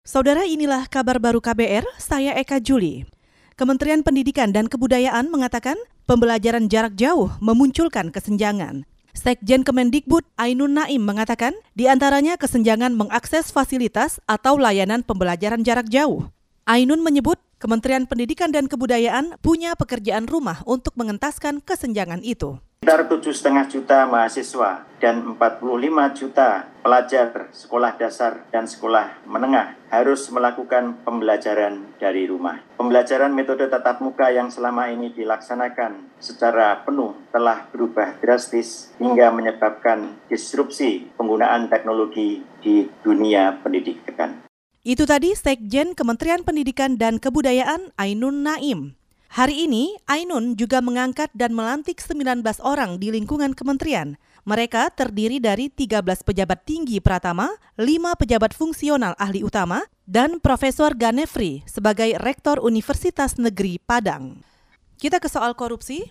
Saudara inilah kabar baru KBR, saya Eka Juli. Kementerian Pendidikan dan Kebudayaan mengatakan pembelajaran jarak jauh memunculkan kesenjangan. Sekjen Kemendikbud Ainun Naim mengatakan di antaranya kesenjangan mengakses fasilitas atau layanan pembelajaran jarak jauh. Ainun menyebut Kementerian Pendidikan dan Kebudayaan punya pekerjaan rumah untuk mengentaskan kesenjangan itu. Sekitar 7,5 juta mahasiswa dan 45 juta pelajar sekolah dasar dan sekolah menengah harus melakukan pembelajaran dari rumah. Pembelajaran metode tatap muka yang selama ini dilaksanakan secara penuh telah berubah drastis hingga menyebabkan disrupsi penggunaan teknologi di dunia pendidikan. Itu tadi Sekjen Kementerian Pendidikan dan Kebudayaan Ainun Naim. Hari ini, Ainun juga mengangkat dan melantik 19 orang di lingkungan kementerian. Mereka terdiri dari 13 pejabat tinggi Pratama, 5 pejabat fungsional ahli utama, dan Profesor Ganefri sebagai Rektor Universitas Negeri Padang. Kita ke soal korupsi.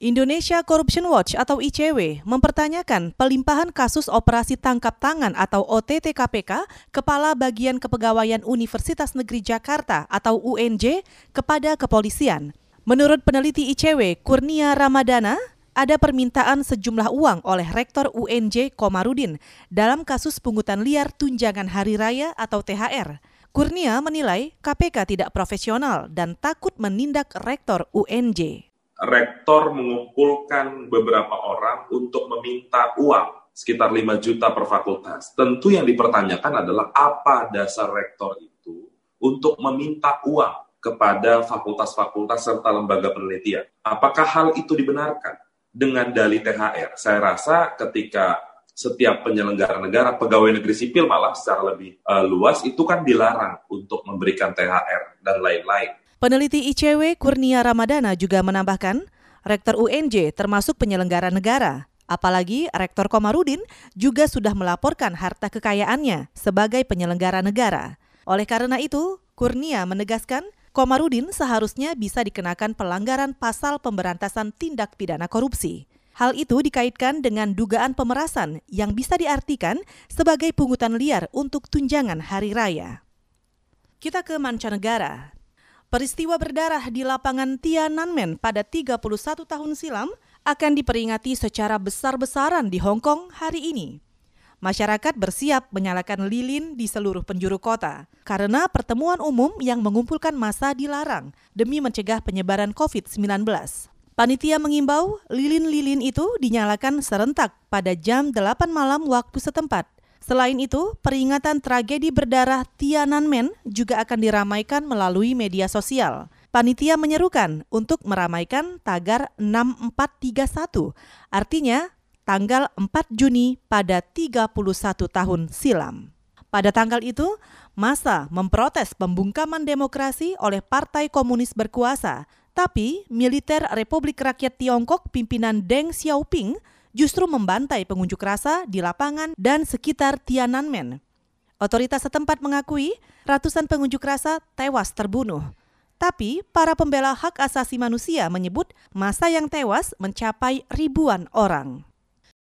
Indonesia Corruption Watch atau ICW mempertanyakan pelimpahan kasus operasi tangkap tangan atau OTT KPK Kepala Bagian Kepegawaian Universitas Negeri Jakarta atau UNJ kepada kepolisian. Menurut peneliti ICW, Kurnia Ramadana, ada permintaan sejumlah uang oleh Rektor UNJ Komarudin dalam kasus pungutan liar tunjangan hari raya atau THR. Kurnia menilai KPK tidak profesional dan takut menindak Rektor UNJ. Rektor mengumpulkan beberapa orang untuk meminta uang sekitar 5 juta per fakultas. Tentu yang dipertanyakan adalah apa dasar rektor itu untuk meminta uang kepada fakultas-fakultas serta lembaga penelitian. Apakah hal itu dibenarkan dengan dalih THR? Saya rasa ketika setiap penyelenggara negara, pegawai negeri sipil malah secara lebih uh, luas itu kan dilarang untuk memberikan THR dan lain-lain. Peneliti ICW Kurnia Ramadana juga menambahkan, Rektor UNJ termasuk penyelenggara negara. Apalagi Rektor Komarudin juga sudah melaporkan harta kekayaannya sebagai penyelenggara negara. Oleh karena itu, Kurnia menegaskan Komarudin seharusnya bisa dikenakan pelanggaran pasal pemberantasan tindak pidana korupsi. Hal itu dikaitkan dengan dugaan pemerasan yang bisa diartikan sebagai pungutan liar untuk tunjangan hari raya. Kita ke mancanegara. Peristiwa berdarah di lapangan Tiananmen pada 31 tahun silam akan diperingati secara besar-besaran di Hong Kong hari ini masyarakat bersiap menyalakan lilin di seluruh penjuru kota karena pertemuan umum yang mengumpulkan massa dilarang demi mencegah penyebaran COVID-19. Panitia mengimbau lilin-lilin itu dinyalakan serentak pada jam 8 malam waktu setempat. Selain itu, peringatan tragedi berdarah Tiananmen juga akan diramaikan melalui media sosial. Panitia menyerukan untuk meramaikan tagar 6431, artinya tanggal 4 Juni pada 31 tahun silam. Pada tanggal itu, masa memprotes pembungkaman demokrasi oleh Partai Komunis berkuasa, tapi militer Republik Rakyat Tiongkok pimpinan Deng Xiaoping justru membantai pengunjuk rasa di lapangan dan sekitar Tiananmen. Otoritas setempat mengakui ratusan pengunjuk rasa tewas terbunuh. Tapi para pembela hak asasi manusia menyebut masa yang tewas mencapai ribuan orang.